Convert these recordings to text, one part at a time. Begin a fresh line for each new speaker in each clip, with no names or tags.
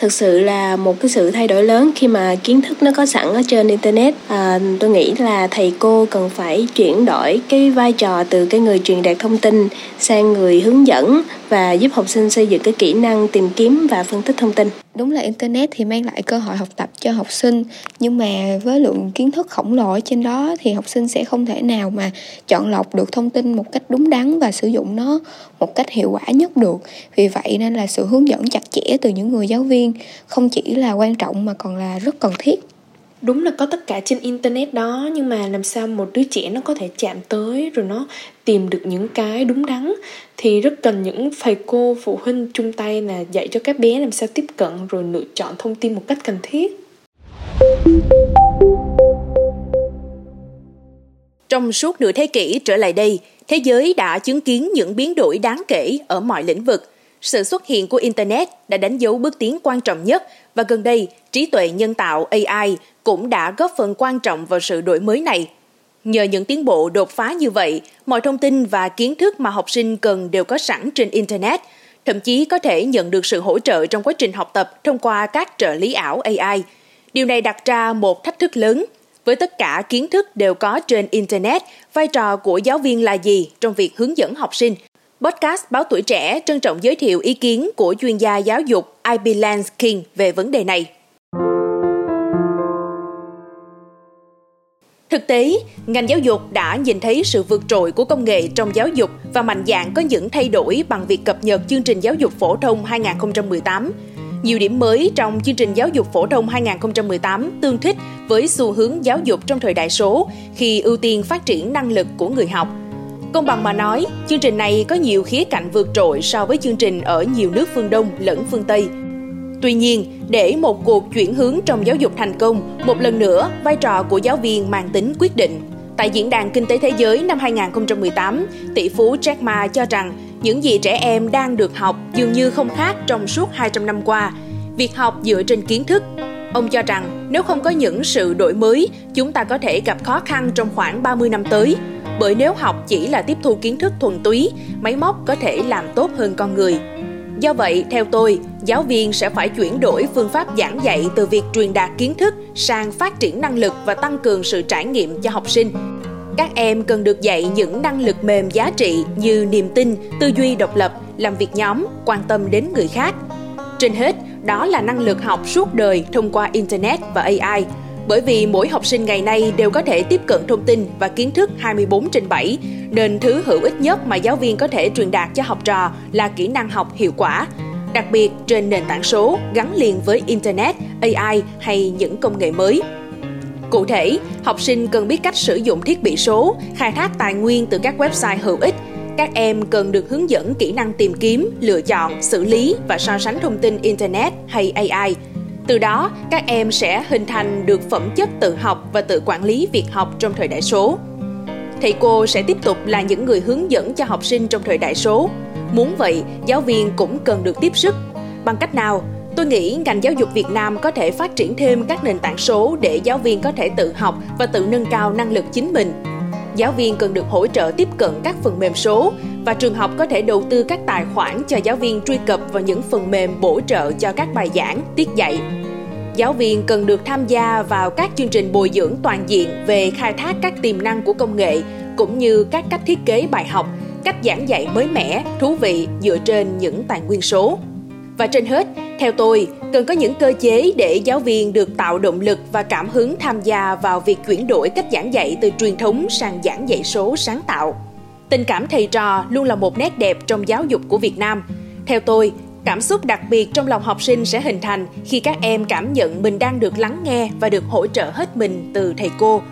thực sự là một cái sự thay đổi lớn khi mà kiến thức nó có sẵn ở trên internet. À, tôi nghĩ là thầy cô cần phải chuyển đổi cái vai trò từ cái người truyền đạt thông tin sang người hướng dẫn và giúp học sinh xây dựng cái kỹ năng tìm kiếm và phân tích thông tin
đúng là internet thì mang lại cơ hội học tập cho học sinh, nhưng mà với lượng kiến thức khổng lồ ở trên đó thì học sinh sẽ không thể nào mà chọn lọc được thông tin một cách đúng đắn và sử dụng nó một cách hiệu quả nhất được. Vì vậy nên là sự hướng dẫn chặt chẽ từ những người giáo viên không chỉ là quan trọng mà còn là rất cần thiết
đúng là có tất cả trên internet đó, nhưng mà làm sao một đứa trẻ nó có thể chạm tới rồi nó tìm được những cái đúng đắn? Thì rất cần những thầy cô, phụ huynh chung tay là dạy cho các bé làm sao tiếp cận rồi lựa chọn thông tin một cách cần thiết.
Trong suốt nửa thế kỷ trở lại đây, thế giới đã chứng kiến những biến đổi đáng kể ở mọi lĩnh vực sự xuất hiện của internet đã đánh dấu bước tiến quan trọng nhất và gần đây, trí tuệ nhân tạo ai cũng đã góp phần quan trọng vào sự đổi mới này. Nhờ những tiến bộ đột phá như vậy, mọi thông tin và kiến thức mà học sinh cần đều có sẵn trên internet, thậm chí có thể nhận được sự hỗ trợ trong quá trình học tập thông qua các trợ lý ảo ai điều này đặt ra một thách thức lớn. Với tất cả kiến thức đều có trên internet, vai trò của giáo viên là gì trong việc hướng dẫn học sinh? Podcast Báo Tuổi Trẻ trân trọng giới thiệu ý kiến của chuyên gia giáo dục IB Lanskin về vấn đề này. Thực tế, ngành giáo dục đã nhìn thấy sự vượt trội của công nghệ trong giáo dục và mạnh dạn có những thay đổi bằng việc cập nhật chương trình giáo dục phổ thông 2018. Nhiều điểm mới trong chương trình giáo dục phổ thông 2018 tương thích với xu hướng giáo dục trong thời đại số khi ưu tiên phát triển năng lực của người học – Công bằng mà nói, chương trình này có nhiều khía cạnh vượt trội so với chương trình ở nhiều nước phương Đông lẫn phương Tây. Tuy nhiên, để một cuộc chuyển hướng trong giáo dục thành công, một lần nữa, vai trò của giáo viên mang tính quyết định. Tại Diễn đàn Kinh tế Thế giới năm 2018, tỷ phú Jack Ma cho rằng những gì trẻ em đang được học dường như không khác trong suốt 200 năm qua. Việc học dựa trên kiến thức. Ông cho rằng nếu không có những sự đổi mới, chúng ta có thể gặp khó khăn trong khoảng 30 năm tới bởi nếu học chỉ là tiếp thu kiến thức thuần túy, máy móc có thể làm tốt hơn con người. Do vậy, theo tôi, giáo viên sẽ phải chuyển đổi phương pháp giảng dạy từ việc truyền đạt kiến thức sang phát triển năng lực và tăng cường sự trải nghiệm cho học sinh. Các em cần được dạy những năng lực mềm giá trị như niềm tin, tư duy độc lập, làm việc nhóm, quan tâm đến người khác. Trên hết, đó là năng lực học suốt đời thông qua Internet và AI – bởi vì mỗi học sinh ngày nay đều có thể tiếp cận thông tin và kiến thức 24 trên 7, nên thứ hữu ích nhất mà giáo viên có thể truyền đạt cho học trò là kỹ năng học hiệu quả, đặc biệt trên nền tảng số gắn liền với Internet, AI hay những công nghệ mới. Cụ thể, học sinh cần biết cách sử dụng thiết bị số, khai thác tài nguyên từ các website hữu ích. Các em cần được hướng dẫn kỹ năng tìm kiếm, lựa chọn, xử lý và so sánh thông tin Internet hay AI – từ đó, các em sẽ hình thành được phẩm chất tự học và tự quản lý việc học trong thời đại số. Thầy cô sẽ tiếp tục là những người hướng dẫn cho học sinh trong thời đại số. Muốn vậy, giáo viên cũng cần được tiếp sức. Bằng cách nào? Tôi nghĩ ngành giáo dục Việt Nam có thể phát triển thêm các nền tảng số để giáo viên có thể tự học và tự nâng cao năng lực chính mình giáo viên cần được hỗ trợ tiếp cận các phần mềm số và trường học có thể đầu tư các tài khoản cho giáo viên truy cập vào những phần mềm bổ trợ cho các bài giảng, tiết dạy. Giáo viên cần được tham gia vào các chương trình bồi dưỡng toàn diện về khai thác các tiềm năng của công nghệ cũng như các cách thiết kế bài học, cách giảng dạy mới mẻ, thú vị dựa trên những tài nguyên số. Và trên hết, theo tôi, cần có những cơ chế để giáo viên được tạo động lực và cảm hứng tham gia vào việc chuyển đổi cách giảng dạy từ truyền thống sang giảng dạy số sáng tạo. Tình cảm thầy trò luôn là một nét đẹp trong giáo dục của Việt Nam. Theo tôi, cảm xúc đặc biệt trong lòng học sinh sẽ hình thành khi các em cảm nhận mình đang được lắng nghe và được hỗ trợ hết mình từ thầy cô.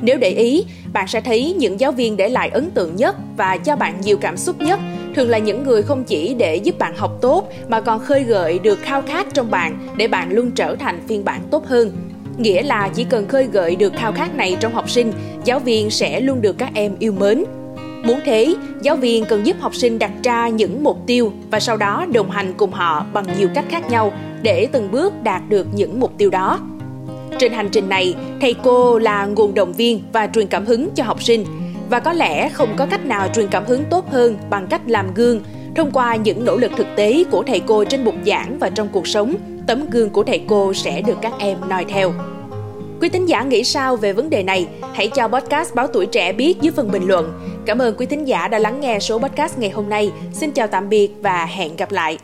Nếu để ý, bạn sẽ thấy những giáo viên để lại ấn tượng nhất và cho bạn nhiều cảm xúc nhất thường là những người không chỉ để giúp bạn học tốt, mà còn khơi gợi được khao khát trong bạn để bạn luôn trở thành phiên bản tốt hơn. Nghĩa là chỉ cần khơi gợi được khao khát này trong học sinh, giáo viên sẽ luôn được các em yêu mến. Muốn thế, giáo viên cần giúp học sinh đặt ra những mục tiêu và sau đó đồng hành cùng họ bằng nhiều cách khác nhau để từng bước đạt được những mục tiêu đó. Trên hành trình này, thầy cô là nguồn động viên và truyền cảm hứng cho học sinh và có lẽ không có cách nào truyền cảm hứng tốt hơn bằng cách làm gương Thông qua những nỗ lực thực tế của thầy cô trên bục giảng và trong cuộc sống, tấm gương của thầy cô sẽ được các em noi theo. Quý thính giả nghĩ sao về vấn đề này? Hãy cho podcast Báo Tuổi Trẻ biết dưới phần bình luận. Cảm ơn quý thính giả đã lắng nghe số podcast ngày hôm nay. Xin chào tạm biệt và hẹn gặp lại.